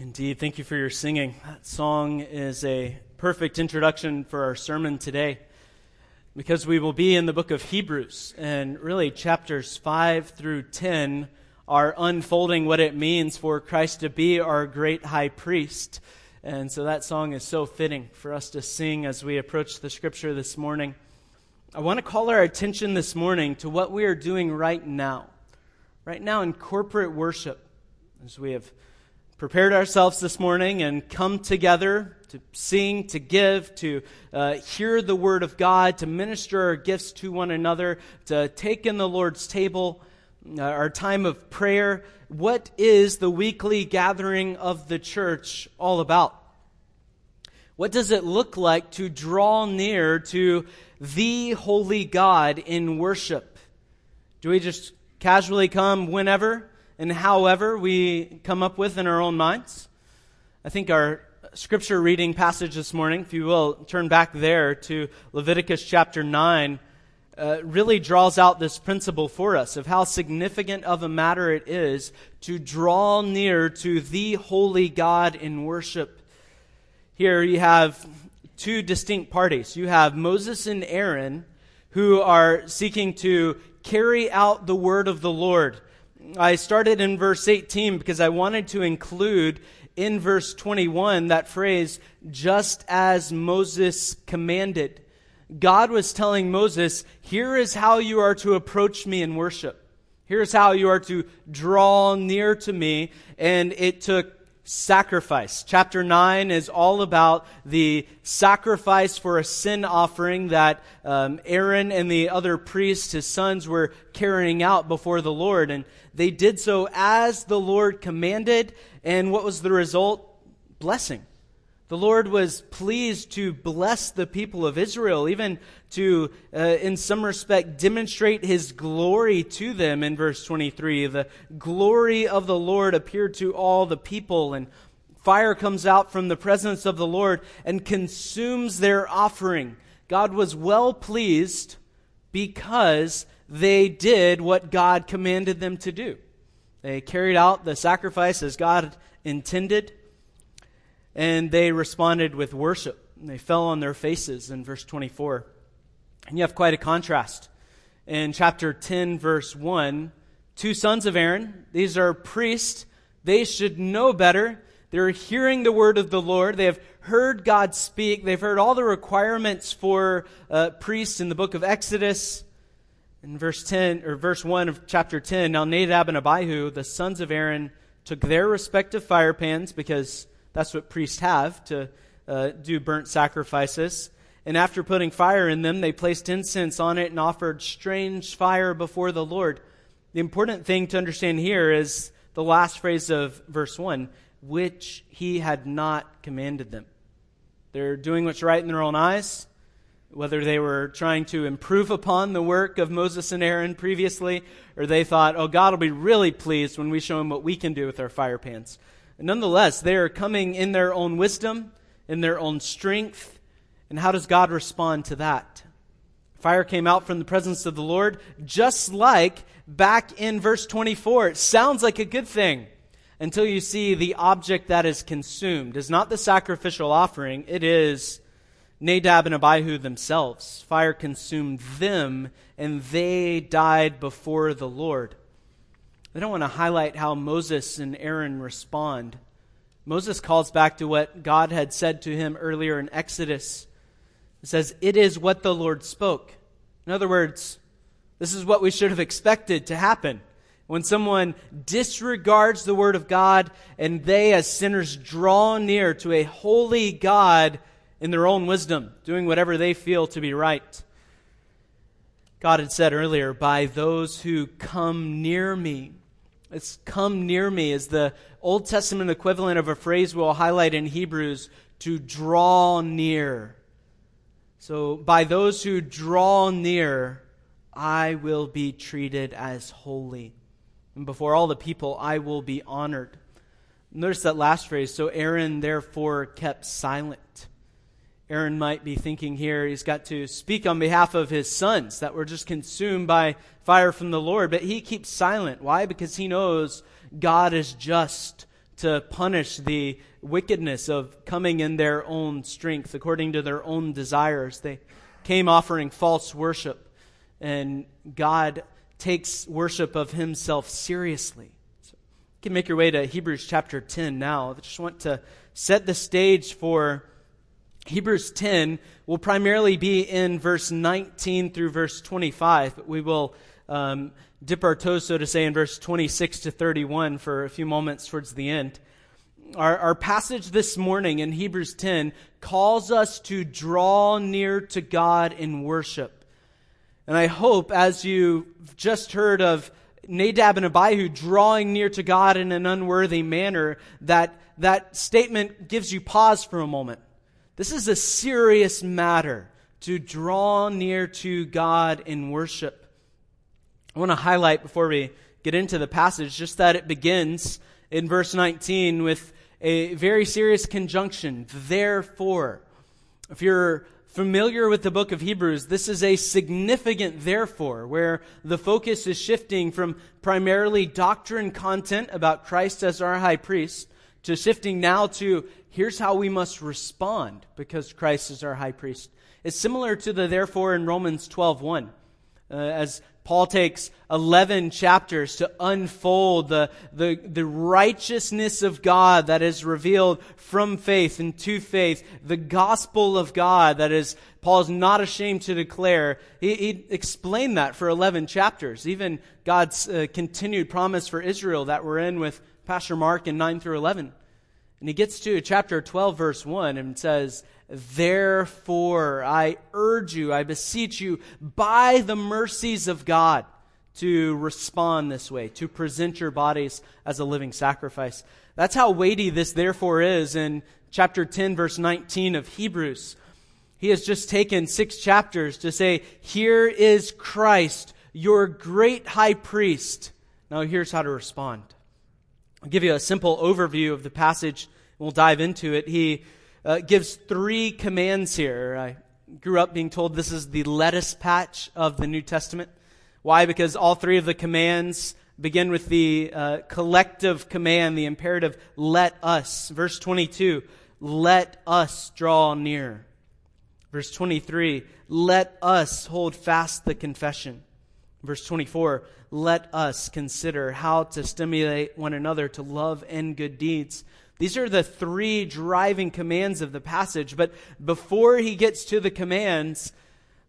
Indeed. Thank you for your singing. That song is a perfect introduction for our sermon today because we will be in the book of Hebrews, and really chapters 5 through 10 are unfolding what it means for Christ to be our great high priest. And so that song is so fitting for us to sing as we approach the scripture this morning. I want to call our attention this morning to what we are doing right now. Right now in corporate worship, as we have prepared ourselves this morning and come together to sing, to give, to uh, hear the word of God, to minister our gifts to one another, to take in the Lord's table, uh, our time of prayer. What is the weekly gathering of the church all about? What does it look like to draw near to the holy God in worship? Do we just casually come whenever? And however we come up with in our own minds. I think our scripture reading passage this morning, if you will, turn back there to Leviticus chapter 9, uh, really draws out this principle for us of how significant of a matter it is to draw near to the holy God in worship. Here you have two distinct parties. You have Moses and Aaron who are seeking to carry out the word of the Lord I started in verse 18 because I wanted to include in verse 21 that phrase, just as Moses commanded. God was telling Moses, here is how you are to approach me in worship. Here's how you are to draw near to me. And it took sacrifice. Chapter 9 is all about the sacrifice for a sin offering that um, Aaron and the other priests, his sons, were carrying out before the Lord. And they did so as the Lord commanded. And what was the result? Blessing. The Lord was pleased to bless the people of Israel, even to, uh, in some respect, demonstrate his glory to them in verse 23. The glory of the Lord appeared to all the people, and fire comes out from the presence of the Lord and consumes their offering. God was well pleased because they did what God commanded them to do. They carried out the sacrifice as God intended and they responded with worship. They fell on their faces in verse 24. And you have quite a contrast. In chapter 10, verse 1, two sons of Aaron, these are priests. They should know better. They're hearing the word of the Lord. They have heard God speak. They've heard all the requirements for uh, priests in the book of Exodus. In verse 10 or verse 1 of chapter 10, now Nadab and Abihu, the sons of Aaron, took their respective fire pans because that's what priests have to uh, do burnt sacrifices. And after putting fire in them, they placed incense on it and offered strange fire before the Lord. The important thing to understand here is the last phrase of verse 1 which he had not commanded them. They're doing what's right in their own eyes, whether they were trying to improve upon the work of Moses and Aaron previously, or they thought, oh, God will be really pleased when we show him what we can do with our fire pans nonetheless, they are coming in their own wisdom, in their own strength. And how does God respond to that? Fire came out from the presence of the Lord, just like back in verse 24. It sounds like a good thing until you see the object that is consumed is not the sacrificial offering, it is Nadab and Abihu themselves. Fire consumed them, and they died before the Lord. I want to highlight how Moses and Aaron respond. Moses calls back to what God had said to him earlier in Exodus. It says, It is what the Lord spoke. In other words, this is what we should have expected to happen. When someone disregards the word of God and they, as sinners, draw near to a holy God in their own wisdom, doing whatever they feel to be right. God had said earlier, By those who come near me, it's come near me is the Old Testament equivalent of a phrase we'll highlight in Hebrews to draw near. So, by those who draw near, I will be treated as holy. And before all the people, I will be honored. Notice that last phrase. So Aaron therefore kept silent. Aaron might be thinking here he's got to speak on behalf of his sons that were just consumed by fire from the Lord, but he keeps silent. Why? Because he knows God is just to punish the wickedness of coming in their own strength, according to their own desires. They came offering false worship, and God takes worship of himself seriously. So you can make your way to Hebrews chapter 10 now. I just want to set the stage for Hebrews 10 will primarily be in verse 19 through verse 25, but we will um, dip our toes, so to say, in verse 26 to 31 for a few moments towards the end. Our, our passage this morning in Hebrews 10 calls us to draw near to God in worship. And I hope, as you just heard of Nadab and Abihu drawing near to God in an unworthy manner, that that statement gives you pause for a moment. This is a serious matter to draw near to God in worship. I want to highlight before we get into the passage just that it begins in verse 19 with a very serious conjunction, therefore. If you're familiar with the book of Hebrews, this is a significant therefore, where the focus is shifting from primarily doctrine content about Christ as our high priest to shifting now to here's how we must respond because Christ is our high priest. It's similar to the therefore in Romans 12:1. Uh, as Paul takes 11 chapters to unfold the, the, the righteousness of God that is revealed from faith and to faith, the gospel of God that is, Paul is not ashamed to declare. He, he explained that for 11 chapters. Even God's uh, continued promise for Israel that we're in with Pastor Mark in 9 through 11. And he gets to chapter 12, verse 1, and says, Therefore, I urge you, I beseech you, by the mercies of God, to respond this way, to present your bodies as a living sacrifice. That's how weighty this therefore is in chapter 10, verse 19 of Hebrews. He has just taken six chapters to say, Here is Christ, your great high priest. Now, here's how to respond. I'll give you a simple overview of the passage, we'll dive into it. He uh, gives three commands here. I grew up being told this is the lettuce patch of the New Testament. Why? Because all three of the commands begin with the uh, collective command, the imperative, let us. Verse 22, let us draw near. Verse 23, let us hold fast the confession. Verse 24, let us consider how to stimulate one another to love and good deeds. These are the three driving commands of the passage. But before he gets to the commands,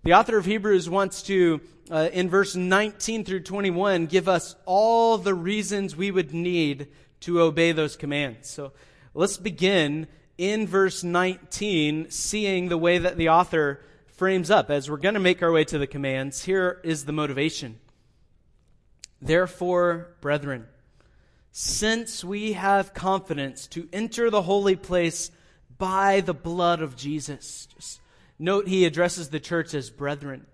the author of Hebrews wants to, uh, in verse 19 through 21, give us all the reasons we would need to obey those commands. So let's begin in verse 19, seeing the way that the author frames up. As we're going to make our way to the commands, here is the motivation. Therefore, brethren, since we have confidence to enter the holy place by the blood of Jesus. Just note he addresses the church as brethren.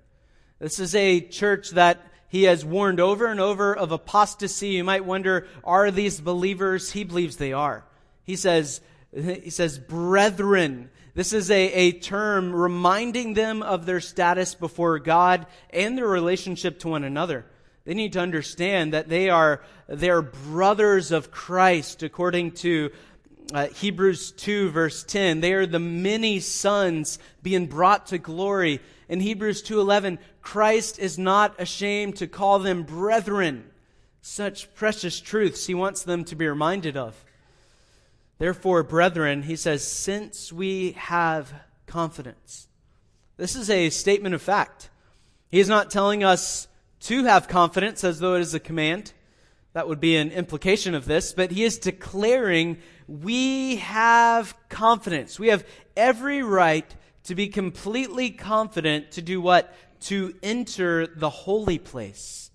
This is a church that he has warned over and over of apostasy. You might wonder, are these believers? He believes they are. He says, he says, brethren. This is a, a term reminding them of their status before God and their relationship to one another. They need to understand that they are, they are brothers of Christ according to uh, Hebrews 2 verse 10. They are the many sons being brought to glory. In Hebrews 2:11, Christ is not ashamed to call them brethren. Such precious truths he wants them to be reminded of. Therefore, brethren, he says, since we have confidence. This is a statement of fact. He is not telling us to have confidence as though it is a command. That would be an implication of this, but he is declaring we have confidence. We have every right to be completely confident to do what? To enter the holy place.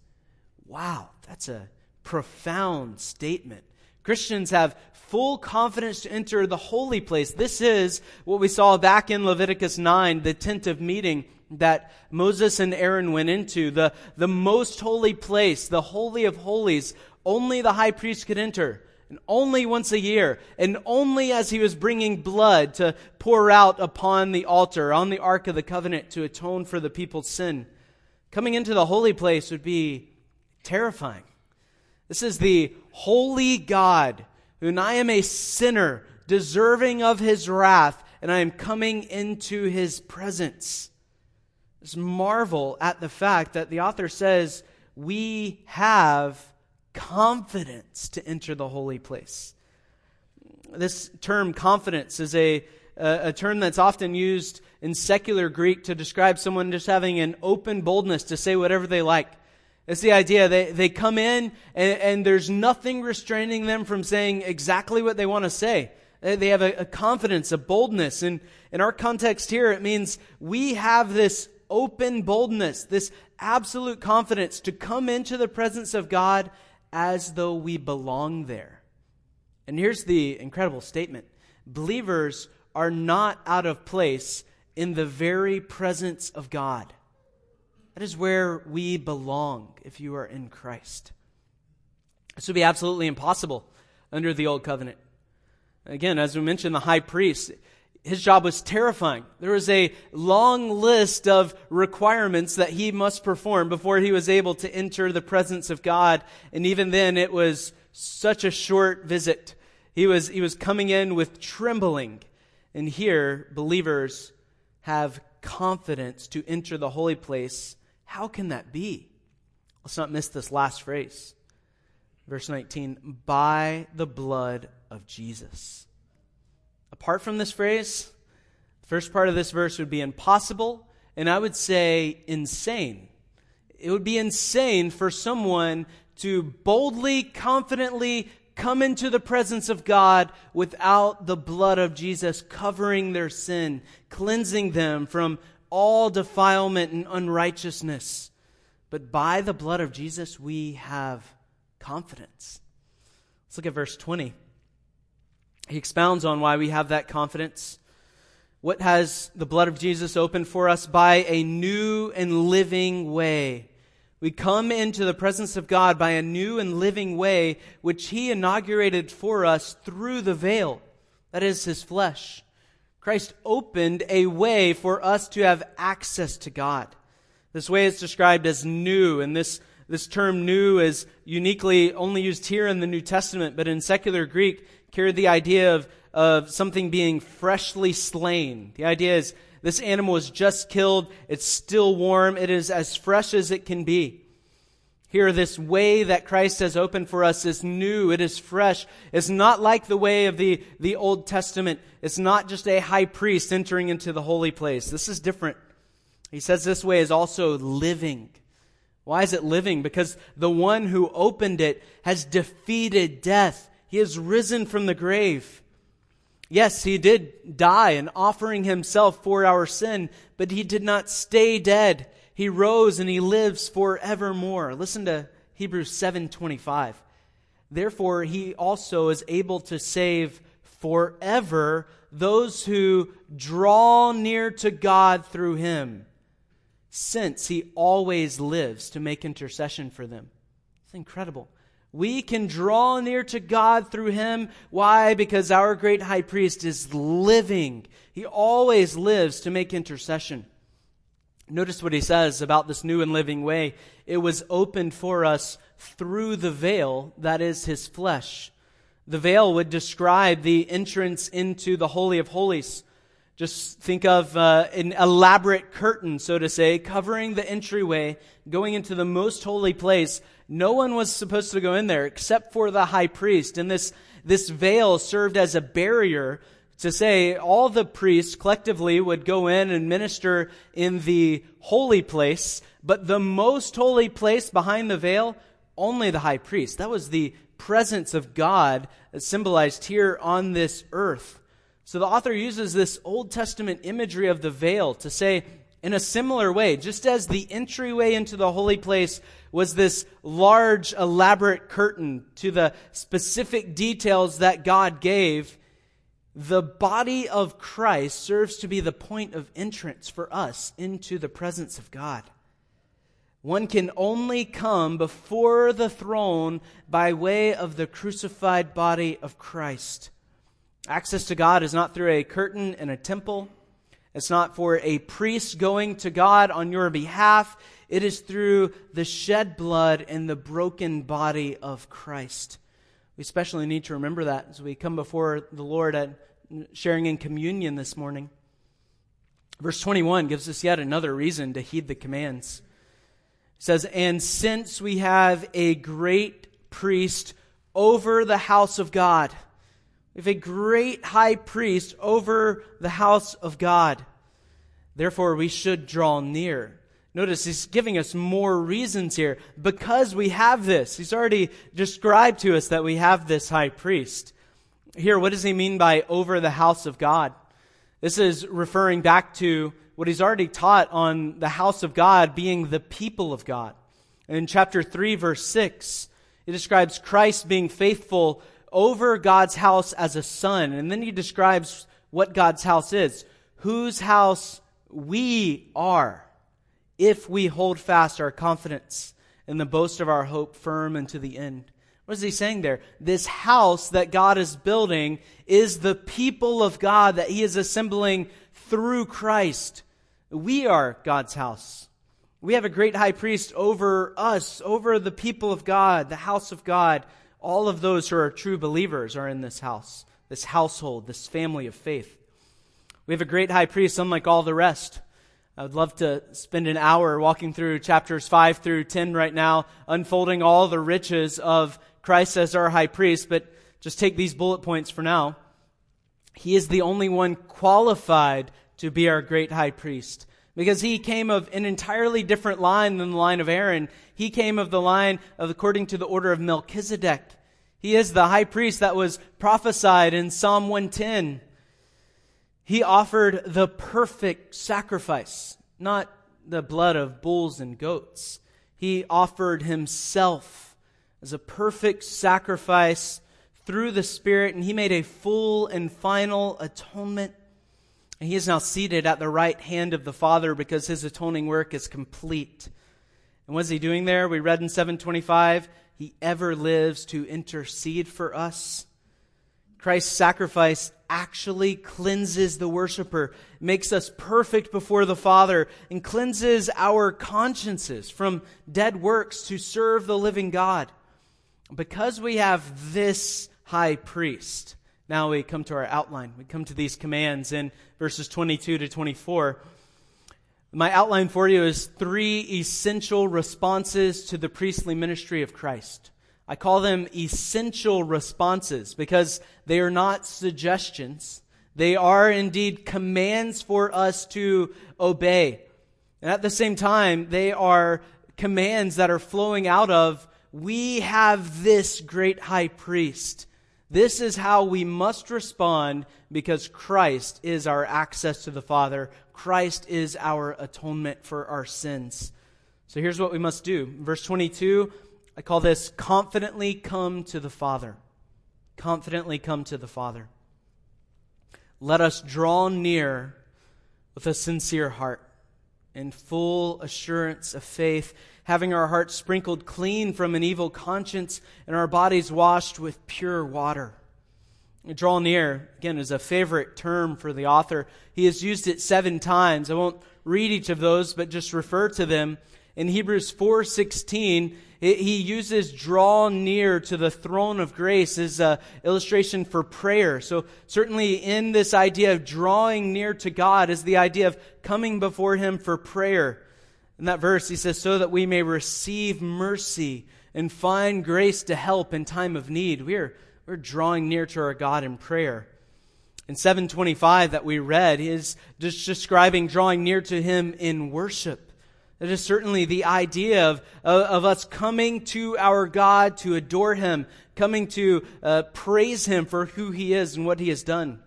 Wow, that's a profound statement. Christians have full confidence to enter the holy place. This is what we saw back in Leviticus 9, the tent of meeting that Moses and Aaron went into, the, the most holy place, the Holy of Holies, only the high priest could enter. And only once a year, and only as he was bringing blood to pour out upon the altar, on the Ark of the Covenant, to atone for the people's sin. Coming into the holy place would be terrifying. This is the holy God and I am a sinner, deserving of his wrath, and I am coming into his presence. Just marvel at the fact that the author says we have confidence to enter the holy place. This term confidence is a, a, a term that's often used in secular Greek to describe someone just having an open boldness to say whatever they like. It's the idea. They, they come in and, and there's nothing restraining them from saying exactly what they want to say. They have a, a confidence, a boldness. And in our context here, it means we have this open boldness, this absolute confidence to come into the presence of God as though we belong there. And here's the incredible statement believers are not out of place in the very presence of God. That is where we belong if you are in Christ. This would be absolutely impossible under the old covenant. Again, as we mentioned, the high priest, his job was terrifying. There was a long list of requirements that he must perform before he was able to enter the presence of God. And even then, it was such a short visit. He was, he was coming in with trembling. And here, believers have confidence to enter the holy place how can that be? Let's not miss this last phrase. Verse 19, by the blood of Jesus. Apart from this phrase, the first part of this verse would be impossible, and I would say insane. It would be insane for someone to boldly, confidently come into the presence of God without the blood of Jesus covering their sin, cleansing them from all defilement and unrighteousness. But by the blood of Jesus, we have confidence. Let's look at verse 20. He expounds on why we have that confidence. What has the blood of Jesus opened for us? By a new and living way. We come into the presence of God by a new and living way, which He inaugurated for us through the veil. That is His flesh. Christ opened a way for us to have access to God. This way is described as new, and this, this term new is uniquely only used here in the New Testament, but in secular Greek carried the idea of, of something being freshly slain. The idea is this animal is just killed, it's still warm, it is as fresh as it can be. Here, this way that Christ has opened for us is new. It is fresh. It's not like the way of the, the Old Testament. It's not just a high priest entering into the holy place. This is different. He says this way is also living. Why is it living? Because the one who opened it has defeated death. He has risen from the grave. Yes, he did die in offering himself for our sin, but he did not stay dead. He rose and he lives forevermore. Listen to Hebrews 7:25. Therefore he also is able to save forever those who draw near to God through him, since he always lives to make intercession for them. It's incredible. We can draw near to God through him. Why? Because our great high priest is living. He always lives to make intercession. Notice what he says about this new and living way. It was opened for us through the veil, that is his flesh. The veil would describe the entrance into the Holy of Holies. Just think of uh, an elaborate curtain, so to say, covering the entryway, going into the most holy place. No one was supposed to go in there except for the high priest. And this, this veil served as a barrier to say all the priests collectively would go in and minister in the holy place, but the most holy place behind the veil, only the high priest. That was the presence of God symbolized here on this earth. So the author uses this Old Testament imagery of the veil to say, in a similar way, just as the entryway into the holy place was this large, elaborate curtain to the specific details that God gave, the body of Christ serves to be the point of entrance for us into the presence of God. One can only come before the throne by way of the crucified body of Christ. Access to God is not through a curtain in a temple. It's not for a priest going to God on your behalf. It is through the shed blood and the broken body of Christ. We especially need to remember that as we come before the Lord at sharing in communion this morning. Verse 21 gives us yet another reason to heed the commands. It says, And since we have a great priest over the house of God, we have a great high priest over the house of God. Therefore, we should draw near. Notice he's giving us more reasons here. Because we have this, he's already described to us that we have this high priest. Here, what does he mean by over the house of God? This is referring back to what he's already taught on the house of God being the people of God. in chapter 3, verse 6, it describes Christ being faithful over God's house as a son. And then he describes what God's house is, whose house we are, if we hold fast our confidence in the boast of our hope firm unto the end. What is he saying there? This house that God is building is the people of God that he is assembling through Christ. We are God's house. We have a great high priest over us, over the people of God, the house of God. All of those who are true believers are in this house, this household, this family of faith. We have a great high priest, unlike all the rest. I would love to spend an hour walking through chapters 5 through 10 right now, unfolding all the riches of Christ as our high priest, but just take these bullet points for now. He is the only one qualified to be our great high priest because he came of an entirely different line than the line of Aaron. He came of the line of according to the order of Melchizedek. He is the high priest that was prophesied in Psalm 110. He offered the perfect sacrifice, not the blood of bulls and goats. He offered himself as a perfect sacrifice through the Spirit, and he made a full and final atonement. And he is now seated at the right hand of the Father because his atoning work is complete. And what is he doing there? We read in 725, he ever lives to intercede for us. Christ's sacrifice actually cleanses the worshiper, makes us perfect before the Father, and cleanses our consciences from dead works to serve the living God. Because we have this high priest, now we come to our outline. We come to these commands in verses 22 to 24. My outline for you is three essential responses to the priestly ministry of Christ. I call them essential responses because they are not suggestions. They are indeed commands for us to obey. And at the same time, they are commands that are flowing out of, we have this great high priest. This is how we must respond because Christ is our access to the Father. Christ is our atonement for our sins. So here's what we must do. Verse 22 I call this confidently come to the Father. Confidently come to the Father. Let us draw near with a sincere heart, in full assurance of faith, having our hearts sprinkled clean from an evil conscience and our bodies washed with pure water. Draw near, again, is a favorite term for the author. He has used it seven times. I won't read each of those, but just refer to them. In Hebrews 4:16, he uses draw near to the throne of grace as an illustration for prayer. So certainly in this idea of drawing near to God is the idea of coming before him for prayer. In that verse, he says, so that we may receive mercy and find grace to help in time of need. We're, we're drawing near to our God in prayer. In 725 that we read is just describing drawing near to him in worship. It is certainly the idea of, of, us coming to our God to adore Him, coming to uh, praise Him for who He is and what He has done.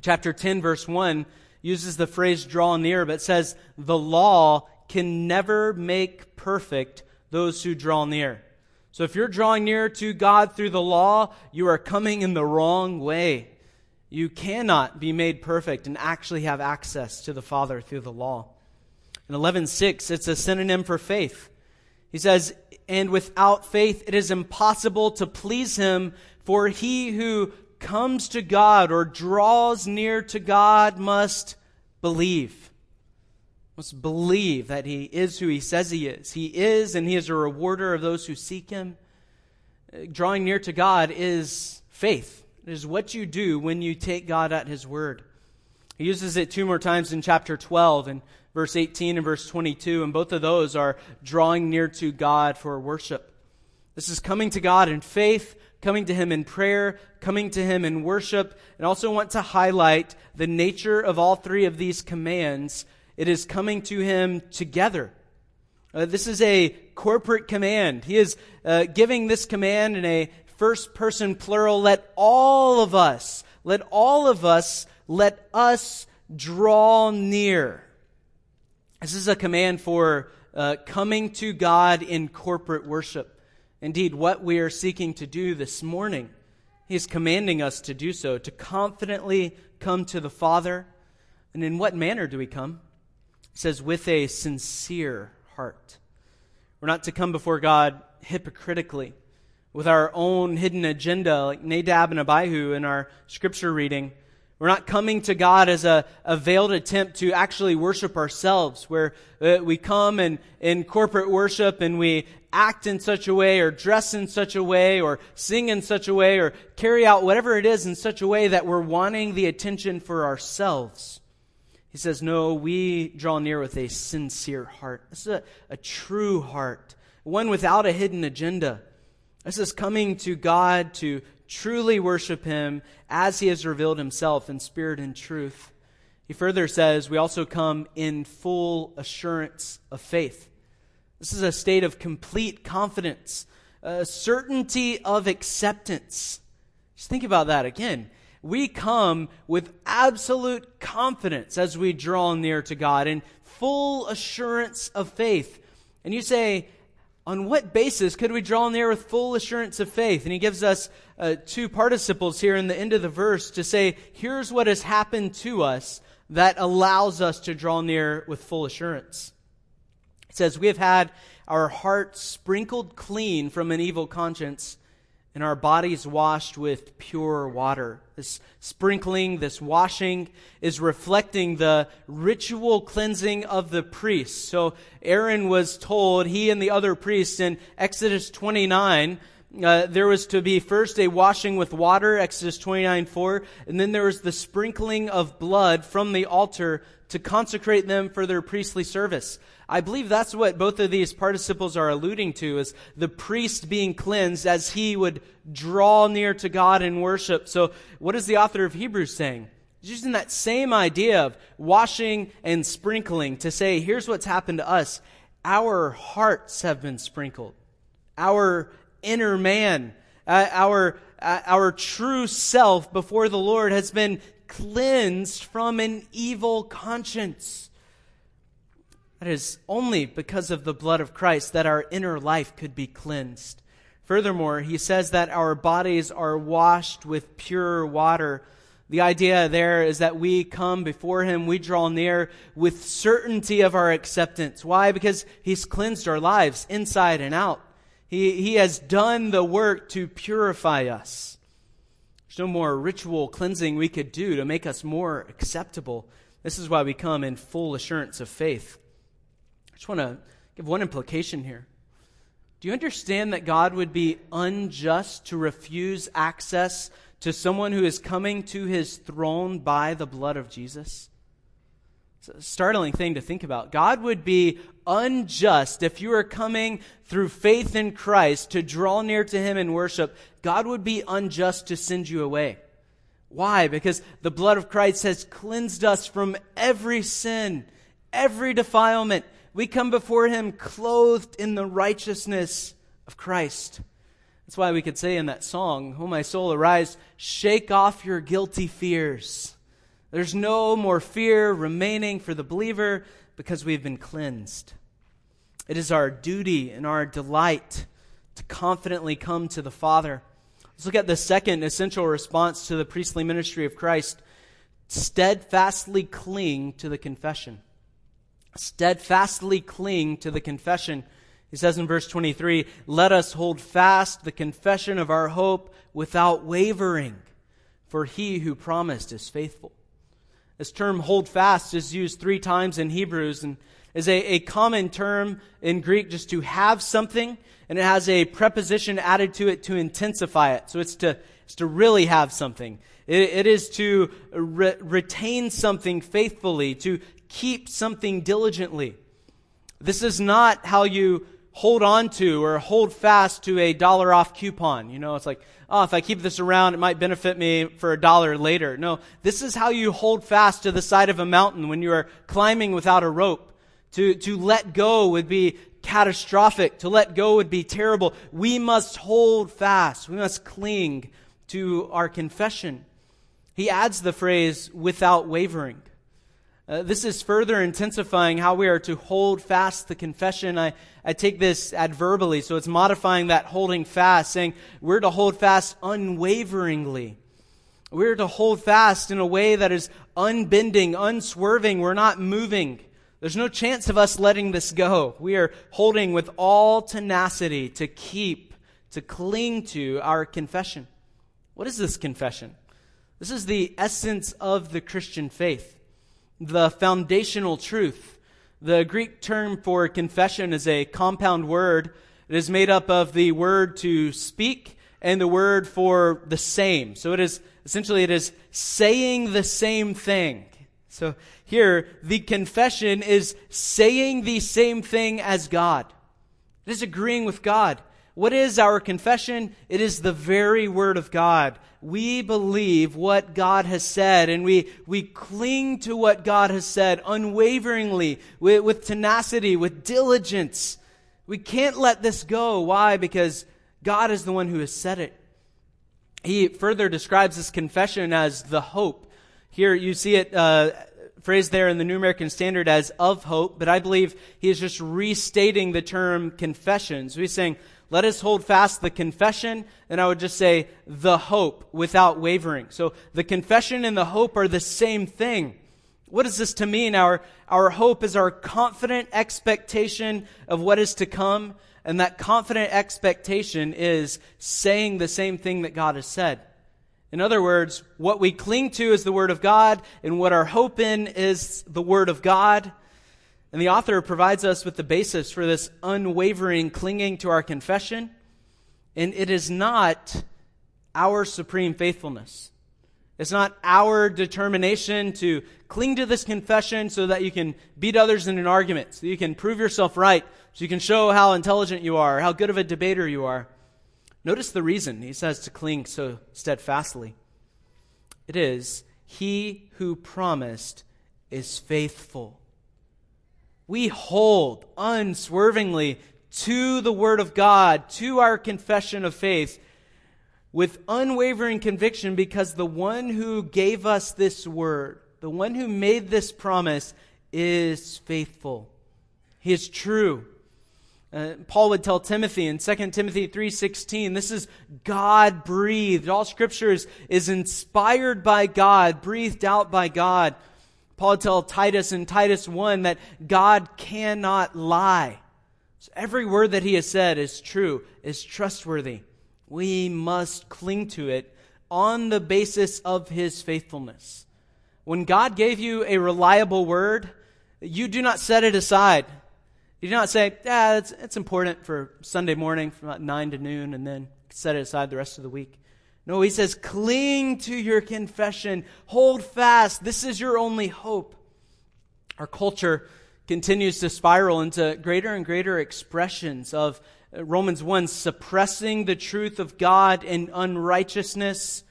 Chapter 10, verse 1, uses the phrase draw near, but says, the law can never make perfect those who draw near. So if you're drawing near to God through the law, you are coming in the wrong way. You cannot be made perfect and actually have access to the Father through the law. In 11:6, it's a synonym for faith. He says, "And without faith it is impossible to please him, for he who comes to God or draws near to God must believe." Must believe that he is who he says he is. He is and he is a rewarder of those who seek him. drawing near to God is faith. It is what you do when you take God at His word. He uses it two more times in chapter 12 and verse 18 and verse 22, and both of those are drawing near to God for worship. This is coming to God in faith, coming to Him in prayer, coming to Him in worship, and also want to highlight the nature of all three of these commands. It is coming to Him together. Uh, this is a corporate command. He is uh, giving this command in a first person plural. Let all of us, let all of us, let us draw near. This is a command for uh, coming to God in corporate worship. Indeed, what we are seeking to do this morning, He is commanding us to do so, to confidently come to the Father. And in what manner do we come? He says, with a sincere heart. We're not to come before God hypocritically with our own hidden agenda, like Nadab and Abihu in our scripture reading. We're not coming to God as a, a veiled attempt to actually worship ourselves, where uh, we come and in corporate worship and we act in such a way, or dress in such a way, or sing in such a way, or carry out whatever it is in such a way that we're wanting the attention for ourselves. He says, No, we draw near with a sincere heart. This is a, a true heart, one without a hidden agenda. This is coming to God to truly worship Him as He has revealed Himself in spirit and truth. He further says, We also come in full assurance of faith. This is a state of complete confidence, a certainty of acceptance. Just think about that again we come with absolute confidence as we draw near to God in full assurance of faith. And you say, on what basis could we draw near with full assurance of faith? And he gives us uh, two participles here in the end of the verse to say, here's what has happened to us that allows us to draw near with full assurance. It says, We have had our hearts sprinkled clean from an evil conscience and our bodies washed with pure water. This sprinkling, this washing is reflecting the ritual cleansing of the priests. So Aaron was told, he and the other priests in Exodus 29, uh, there was to be first a washing with water, Exodus 29 4, and then there was the sprinkling of blood from the altar to consecrate them for their priestly service. I believe that's what both of these participles are alluding to is the priest being cleansed as he would draw near to God in worship. So what is the author of Hebrews saying? He's using that same idea of washing and sprinkling to say, here's what's happened to us. Our hearts have been sprinkled. Our inner man, uh, our, uh, our true self before the Lord has been cleansed from an evil conscience. That is only because of the blood of Christ that our inner life could be cleansed. Furthermore, he says that our bodies are washed with pure water. The idea there is that we come before him, we draw near with certainty of our acceptance. Why? Because he's cleansed our lives inside and out. He, he has done the work to purify us. There's no more ritual cleansing we could do to make us more acceptable. This is why we come in full assurance of faith I just want to give one implication here. Do you understand that God would be unjust to refuse access to someone who is coming to his throne by the blood of Jesus? It's a startling thing to think about. God would be unjust if you are coming through faith in Christ to draw near to him in worship. God would be unjust to send you away. Why? Because the blood of Christ has cleansed us from every sin, every defilement. We come before him clothed in the righteousness of Christ. That's why we could say in that song, Oh, my soul, arise, shake off your guilty fears. There's no more fear remaining for the believer because we've been cleansed. It is our duty and our delight to confidently come to the Father. Let's look at the second essential response to the priestly ministry of Christ steadfastly cling to the confession steadfastly cling to the confession. He says in verse 23, let us hold fast the confession of our hope without wavering, for he who promised is faithful. This term hold fast is used three times in Hebrews, and is a, a common term in Greek just to have something, and it has a preposition added to it to intensify it. So it's to, it's to really have something. it, it is to re- retain something faithfully, to keep something diligently. This is not how you hold on to or hold fast to a dollar off coupon. You know, it's like, oh, if I keep this around, it might benefit me for a dollar later. No, this is how you hold fast to the side of a mountain when you are climbing without a rope. To, to let go would be catastrophic. To let go would be terrible. We must hold fast. We must cling to our confession. He adds the phrase without wavering. Uh, this is further intensifying how we are to hold fast the confession. I, I take this adverbially, so it's modifying that holding fast, saying we're to hold fast unwaveringly. We're to hold fast in a way that is unbending, unswerving. We're not moving. There's no chance of us letting this go. We are holding with all tenacity to keep, to cling to our confession. What is this confession? This is the essence of the Christian faith the foundational truth. The Greek term for confession is a compound word. It is made up of the word to speak and the word for the same. So it is essentially it is saying the same thing. So here the confession is saying the same thing as God. It is agreeing with God. What is our confession? It is the very word of God we believe what God has said and we, we cling to what God has said unwaveringly, with, with tenacity, with diligence. We can't let this go. Why? Because God is the one who has said it. He further describes this confession as the hope. Here you see it uh, phrased there in the New American Standard as of hope, but I believe he is just restating the term confession. So he's saying, let us hold fast the confession, and I would just say the hope without wavering. So the confession and the hope are the same thing. What does this to mean? Our, our hope is our confident expectation of what is to come, and that confident expectation is saying the same thing that God has said. In other words, what we cling to is the Word of God, and what our hope in is the Word of God. And the author provides us with the basis for this unwavering clinging to our confession. And it is not our supreme faithfulness. It's not our determination to cling to this confession so that you can beat others in an argument, so you can prove yourself right, so you can show how intelligent you are, how good of a debater you are. Notice the reason he says to cling so steadfastly. It is, He who promised is faithful we hold unswervingly to the Word of God, to our confession of faith, with unwavering conviction because the one who gave us this Word, the one who made this promise, is faithful. He is true. Uh, Paul would tell Timothy in 2 Timothy 3:16, this is God breathed. All scripture is, is inspired by God, breathed out by God. Paul tells Titus in Titus 1 that God cannot lie. So every word that he has said is true, is trustworthy. We must cling to it on the basis of his faithfulness. When God gave you a reliable word, you do not set it aside. You do not say, yeah, it's, it's important for Sunday morning from about 9 to noon and then set it aside the rest of the week. No, he says, cling to your confession. Hold fast. This is your only hope. Our culture continues to spiral into greater and greater expressions of uh, Romans 1 suppressing the truth of God in unrighteousness.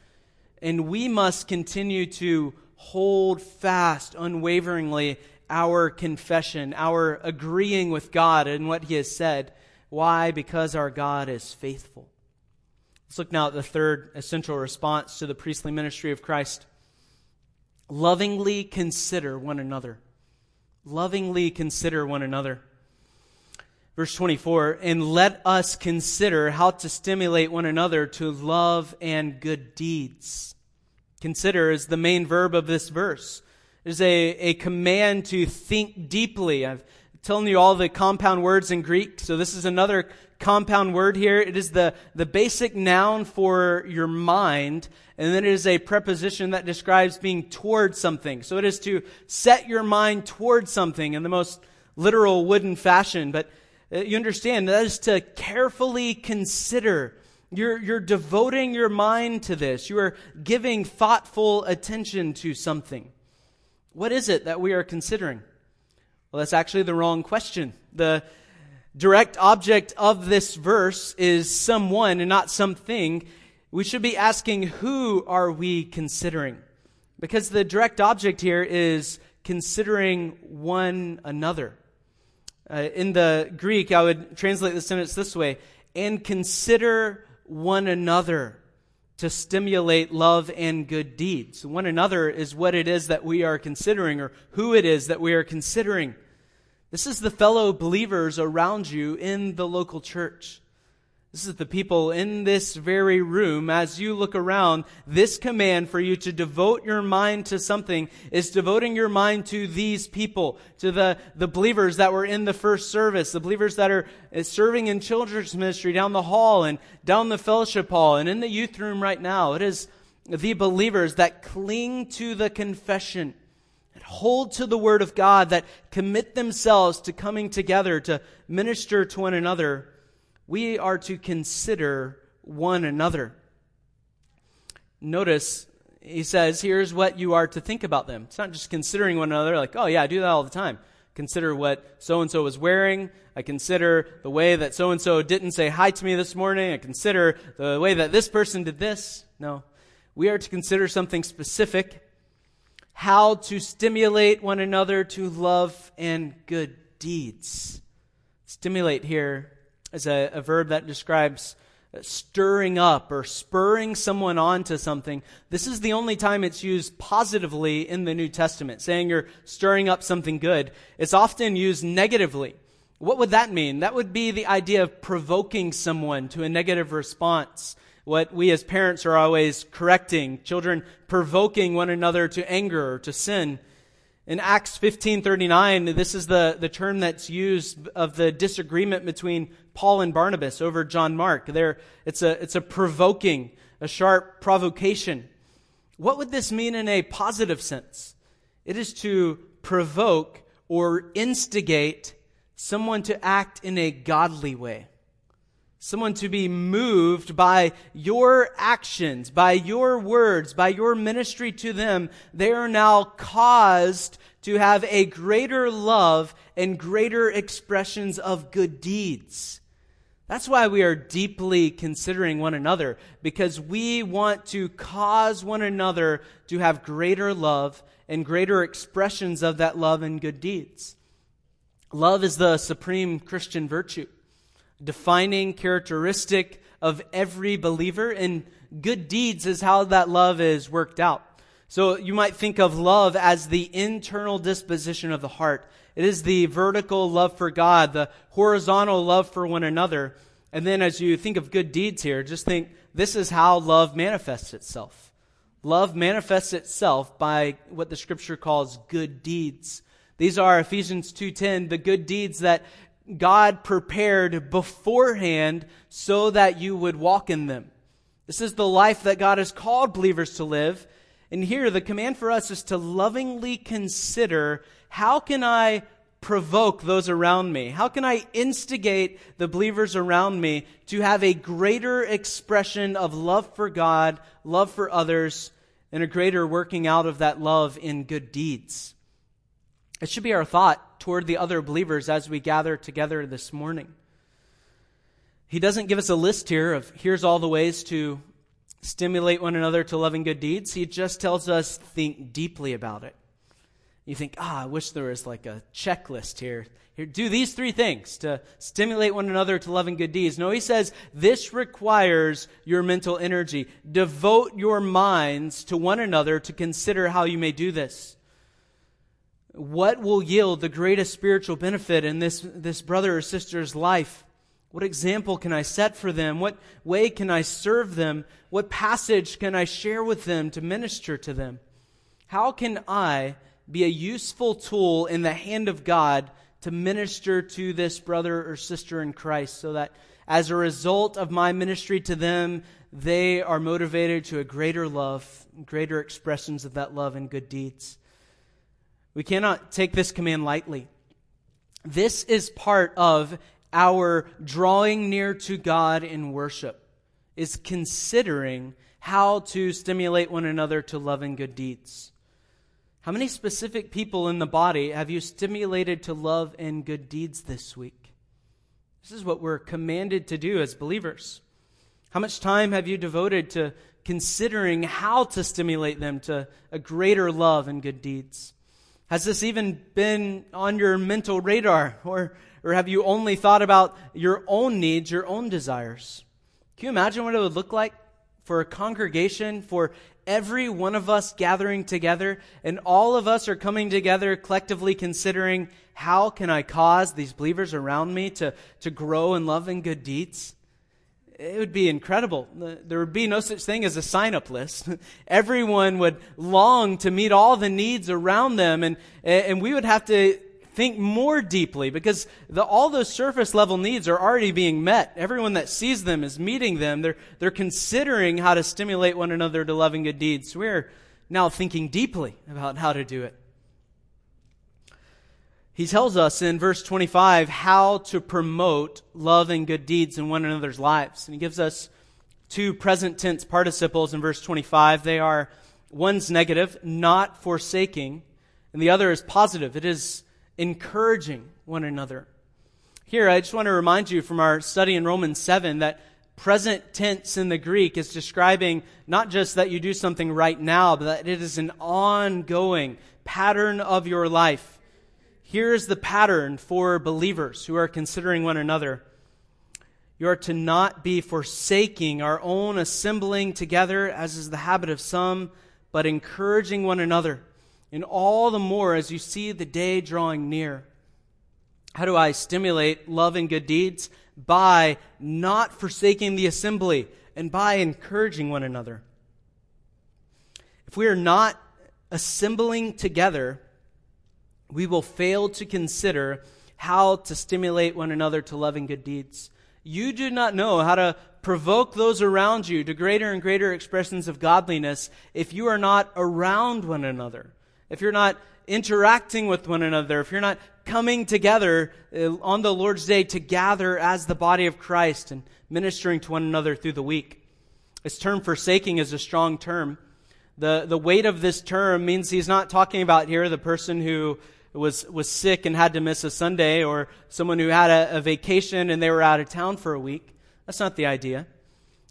And we must continue to hold fast unwaveringly our confession, our agreeing with God and what He has said. Why? Because our God is faithful. Let's look now at the third essential response to the priestly ministry of Christ. Lovingly consider one another. Lovingly consider one another. Verse 24, and let us consider how to stimulate one another to love and good deeds. Consider is the main verb of this verse. It is a, a command to think deeply. I've telling you all the compound words in Greek, so this is another compound word here. It is the, the basic noun for your mind, and then it is a preposition that describes being toward something. So it is to set your mind toward something. in the most literal wooden fashion, but uh, you understand that is to carefully consider. You're, you're devoting your mind to this. You are giving thoughtful attention to something. What is it that we are considering? Well, that's actually the wrong question. The direct object of this verse is someone and not something. We should be asking, who are we considering? Because the direct object here is considering one another. Uh, in the Greek, I would translate the sentence this way and consider one another to stimulate love and good deeds. One another is what it is that we are considering or who it is that we are considering. This is the fellow believers around you in the local church. This is the people in this very room. As you look around, this command for you to devote your mind to something is devoting your mind to these people, to the, the believers that were in the first service, the believers that are uh, serving in children's ministry down the hall and down the fellowship hall and in the youth room right now. It is the believers that cling to the confession, that hold to the word of God, that commit themselves to coming together to minister to one another we are to consider one another. Notice he says, here's what you are to think about them. It's not just considering one another, like, oh, yeah, I do that all the time. Consider what so and so was wearing. I consider the way that so and so didn't say hi to me this morning. I consider the way that this person did this. No. We are to consider something specific how to stimulate one another to love and good deeds. Stimulate here is a, a verb that describes uh, stirring up or spurring someone on to something. This is the only time it's used positively in the New Testament, saying you're stirring up something good. It's often used negatively. What would that mean? That would be the idea of provoking someone to a negative response. What we as parents are always correcting, children provoking one another to anger or to sin. In Acts 15:39, this is the, the term that's used of the disagreement between Paul and Barnabas over John Mark. There, it's a, it's a provoking, a sharp provocation. What would this mean in a positive sense? It is to provoke or instigate someone to act in a godly way. Someone to be moved by your actions, by your words, by your ministry to them. They are now caused to have a greater love and greater expressions of good deeds. That's why we are deeply considering one another, because we want to cause one another to have greater love and greater expressions of that love and good deeds. Love is the supreme Christian virtue, defining characteristic of every believer, and good deeds is how that love is worked out. So you might think of love as the internal disposition of the heart. It is the vertical love for God, the horizontal love for one another. And then as you think of good deeds here, just think this is how love manifests itself. Love manifests itself by what the scripture calls good deeds. These are Ephesians 2:10, the good deeds that God prepared beforehand so that you would walk in them. This is the life that God has called believers to live. And here the command for us is to lovingly consider how can I provoke those around me? How can I instigate the believers around me to have a greater expression of love for God, love for others, and a greater working out of that love in good deeds? It should be our thought toward the other believers as we gather together this morning. He doesn't give us a list here of here's all the ways to stimulate one another to loving good deeds. He just tells us think deeply about it. You think, ah, I wish there was like a checklist here. Here, do these three things to stimulate one another to loving good deeds. No, he says this requires your mental energy. Devote your minds to one another to consider how you may do this. What will yield the greatest spiritual benefit in this, this brother or sister's life? What example can I set for them? What way can I serve them? What passage can I share with them to minister to them? How can I be a useful tool in the hand of God to minister to this brother or sister in Christ so that as a result of my ministry to them, they are motivated to a greater love, greater expressions of that love and good deeds. We cannot take this command lightly. This is part of our drawing near to God in worship, is considering how to stimulate one another to love and good deeds. How many specific people in the body have you stimulated to love and good deeds this week? This is what we're commanded to do as believers. How much time have you devoted to considering how to stimulate them to a greater love and good deeds? Has this even been on your mental radar? Or, or have you only thought about your own needs, your own desires? Can you imagine what it would look like for a congregation, for every one of us gathering together, and all of us are coming together collectively considering how can I cause these believers around me to, to grow in love and good deeds? It would be incredible. There would be no such thing as a sign up list. Everyone would long to meet all the needs around them, and, and we would have to think more deeply because the, all those surface level needs are already being met. Everyone that sees them is meeting them. They're, they're considering how to stimulate one another to loving good deeds. We're now thinking deeply about how to do it. He tells us in verse 25 how to promote love and good deeds in one another's lives. And he gives us two present tense participles in verse 25. They are one's negative, not forsaking, and the other is positive. It is encouraging one another. Here, I just want to remind you from our study in Romans 7 that present tense in the Greek is describing not just that you do something right now, but that it is an ongoing pattern of your life. Here's the pattern for believers who are considering one another. You are to not be forsaking our own assembling together, as is the habit of some, but encouraging one another and all the more as you see the day drawing near. How do I stimulate love and good deeds? By not forsaking the assembly and by encouraging one another. If we are not assembling together, we will fail to consider how to stimulate one another to love and good deeds. You do not know how to provoke those around you to greater and greater expressions of godliness if you are not around one another if you're not interacting with one another, if you're not coming together uh, on the Lord's Day to gather as the body of Christ and ministering to one another through the week. This term forsaking is a strong term. The, the weight of this term means he's not talking about here the person who was, was sick and had to miss a Sunday or someone who had a, a vacation and they were out of town for a week. That's not the idea.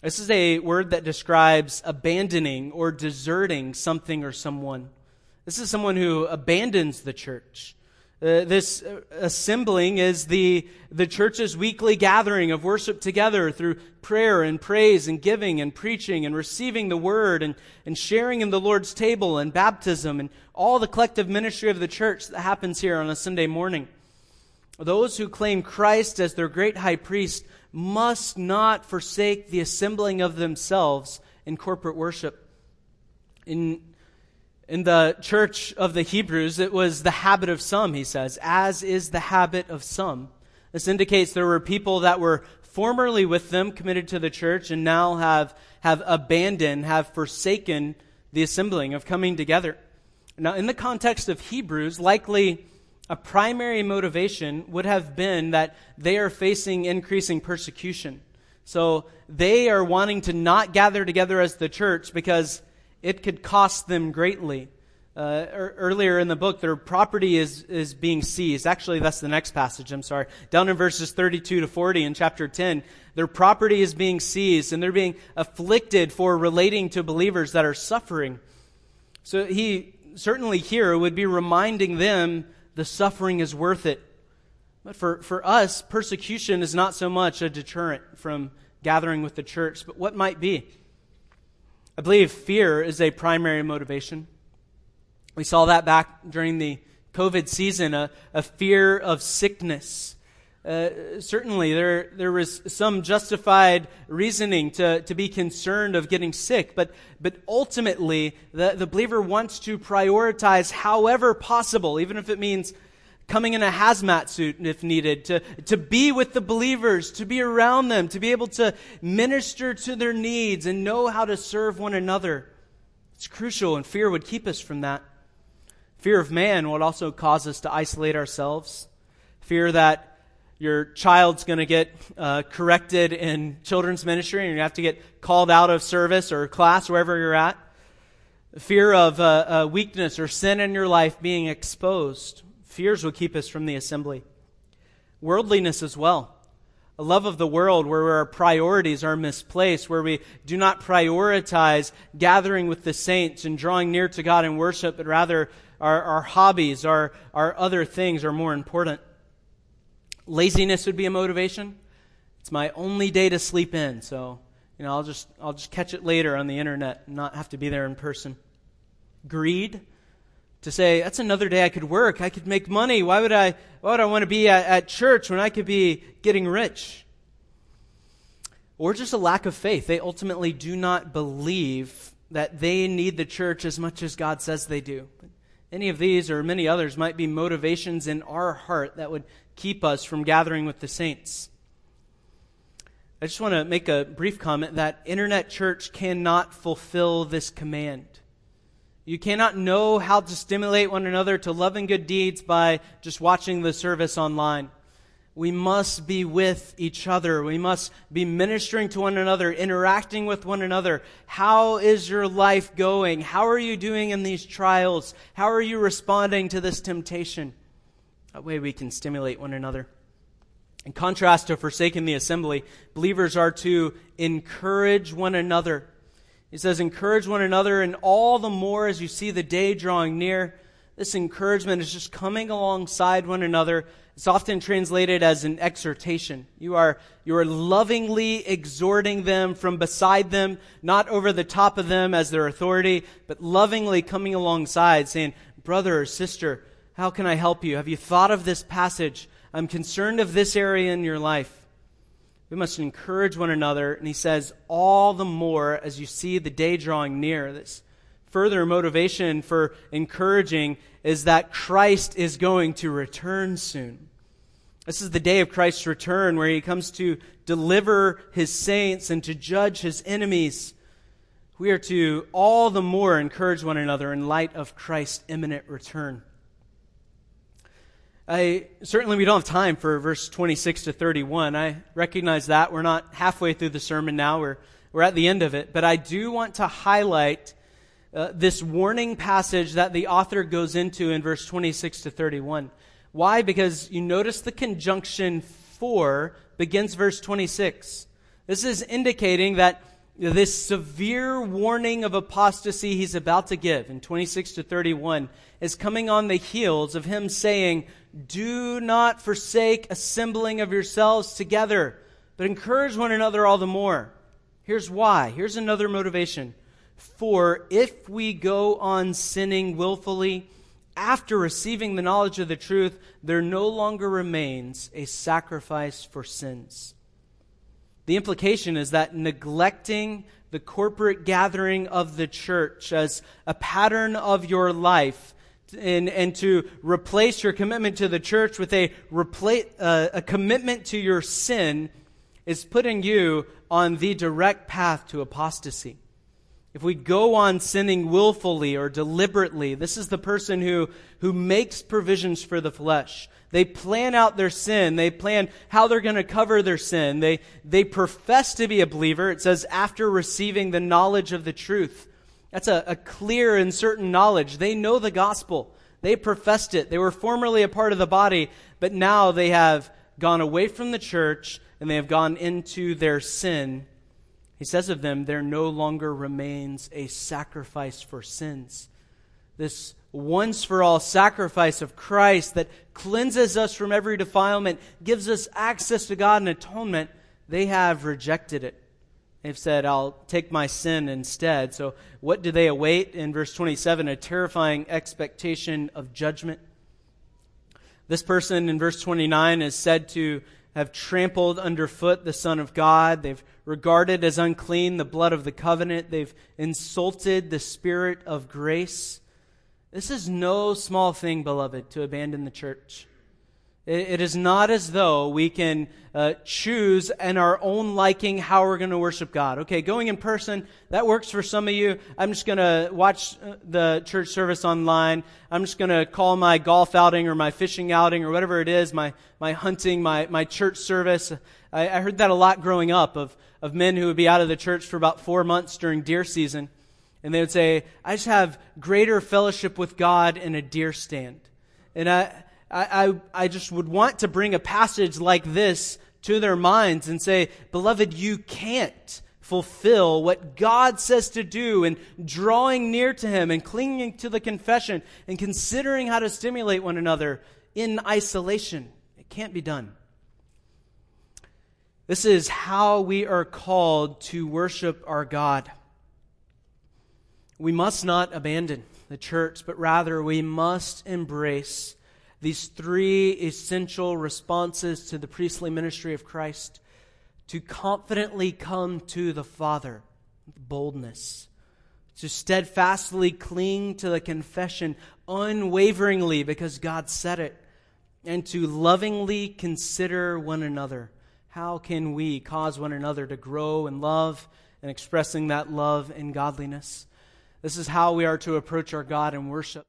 This is a word that describes abandoning or deserting something or someone. This is someone who abandons the church. Uh, this assembling is the, the church's weekly gathering of worship together through prayer and praise and giving and preaching and receiving the word and, and sharing in the Lord's table and baptism and all the collective ministry of the church that happens here on a Sunday morning. Those who claim Christ as their great high priest must not forsake the assembling of themselves in corporate worship. In in the church of the Hebrews, it was the habit of some, he says, as is the habit of some. This indicates there were people that were formerly with them, committed to the church, and now have, have abandoned, have forsaken the assembling of coming together. Now, in the context of Hebrews, likely a primary motivation would have been that they are facing increasing persecution. So they are wanting to not gather together as the church because it could cost them greatly. Uh, earlier in the book, their property is, is being seized. Actually, that's the next passage, I'm sorry. Down in verses 32 to 40 in chapter 10, their property is being seized and they're being afflicted for relating to believers that are suffering. So he certainly here would be reminding them the suffering is worth it. But for, for us, persecution is not so much a deterrent from gathering with the church, but what might be? I believe fear is a primary motivation. We saw that back during the COVID season, a, a fear of sickness. Uh, certainly, there, there was some justified reasoning to, to be concerned of getting sick, but, but ultimately, the, the believer wants to prioritize however possible, even if it means coming in a hazmat suit if needed, to, to be with the believers, to be around them, to be able to minister to their needs and know how to serve one another. It's crucial, and fear would keep us from that. Fear of man would also cause us to isolate ourselves, fear that your child's going to get uh, corrected in children's ministry and you have to get called out of service or class, wherever you're at. Fear of uh, uh, weakness or sin in your life being exposed. Fears will keep us from the assembly. Worldliness as well. A love of the world where our priorities are misplaced, where we do not prioritize gathering with the saints and drawing near to God in worship, but rather our, our hobbies, our, our other things are more important. Laziness would be a motivation. It's my only day to sleep in, so you know, I'll just I'll just catch it later on the internet and not have to be there in person. Greed to say that's another day I could work, I could make money. Why would I why would I want to be at, at church when I could be getting rich? Or just a lack of faith. They ultimately do not believe that they need the church as much as God says they do. Any of these or many others might be motivations in our heart that would keep us from gathering with the saints. I just want to make a brief comment that internet church cannot fulfill this command. You cannot know how to stimulate one another to love and good deeds by just watching the service online. We must be with each other. We must be ministering to one another, interacting with one another. How is your life going? How are you doing in these trials? How are you responding to this temptation? That way we can stimulate one another. In contrast to forsaking the assembly, believers are to encourage one another. He says, encourage one another, and all the more as you see the day drawing near. This encouragement is just coming alongside one another. It's often translated as an exhortation. You are, you are lovingly exhorting them from beside them, not over the top of them as their authority, but lovingly coming alongside, saying, Brother or sister, how can I help you? Have you thought of this passage? I'm concerned of this area in your life. We must encourage one another. And he says, all the more as you see the day drawing near. This further motivation for encouraging is that Christ is going to return soon. This is the day of Christ's return where he comes to deliver his saints and to judge his enemies. We are to all the more encourage one another in light of Christ's imminent return. I certainly we don't have time for verse 26 to 31. I recognize that we're not halfway through the sermon now. We're we're at the end of it, but I do want to highlight uh, this warning passage that the author goes into in verse 26 to 31. Why? Because you notice the conjunction for begins verse 26. This is indicating that this severe warning of apostasy he's about to give in 26 to 31 is coming on the heels of him saying, do not forsake assembling of yourselves together, but encourage one another all the more. Here's why. Here's another motivation. For if we go on sinning willfully after receiving the knowledge of the truth, there no longer remains a sacrifice for sins. The implication is that neglecting the corporate gathering of the church as a pattern of your life and, and to replace your commitment to the church with a, replace, uh, a commitment to your sin is putting you on the direct path to apostasy. If we go on sinning willfully or deliberately, this is the person who, who makes provisions for the flesh. They plan out their sin. They plan how they're going to cover their sin. They, they profess to be a believer. It says, after receiving the knowledge of the truth. That's a, a clear and certain knowledge. They know the gospel. They professed it. They were formerly a part of the body, but now they have gone away from the church and they have gone into their sin. He says of them, there no longer remains a sacrifice for sins. This once for all sacrifice of Christ that cleanses us from every defilement, gives us access to God and atonement, they have rejected it. They've said, I'll take my sin instead. So, what do they await? In verse 27, a terrifying expectation of judgment. This person in verse 29 is said to have trampled underfoot the Son of God. They've regarded as unclean the blood of the covenant. They've insulted the Spirit of grace. This is no small thing, beloved, to abandon the church. It is not as though we can uh, choose in our own liking how we're going to worship God. Okay, going in person, that works for some of you. I'm just going to watch uh, the church service online. I'm just going to call my golf outing or my fishing outing or whatever it is, my, my hunting, my, my church service. I, I heard that a lot growing up of, of men who would be out of the church for about four months during deer season. And they would say, I just have greater fellowship with God in a deer stand. And I, I, I, just would want to bring a passage like this to their minds and say, Beloved, you can't fulfill what God says to do and drawing near to Him and clinging to the confession and considering how to stimulate one another in isolation. It can't be done. This is how we are called to worship our God. We must not abandon the church, but rather we must embrace these three essential responses to the priestly ministry of Christ to confidently come to the Father with boldness, to steadfastly cling to the confession unwaveringly because God said it, and to lovingly consider one another. How can we cause one another to grow in love and expressing that love in godliness? This is how we are to approach our God in worship.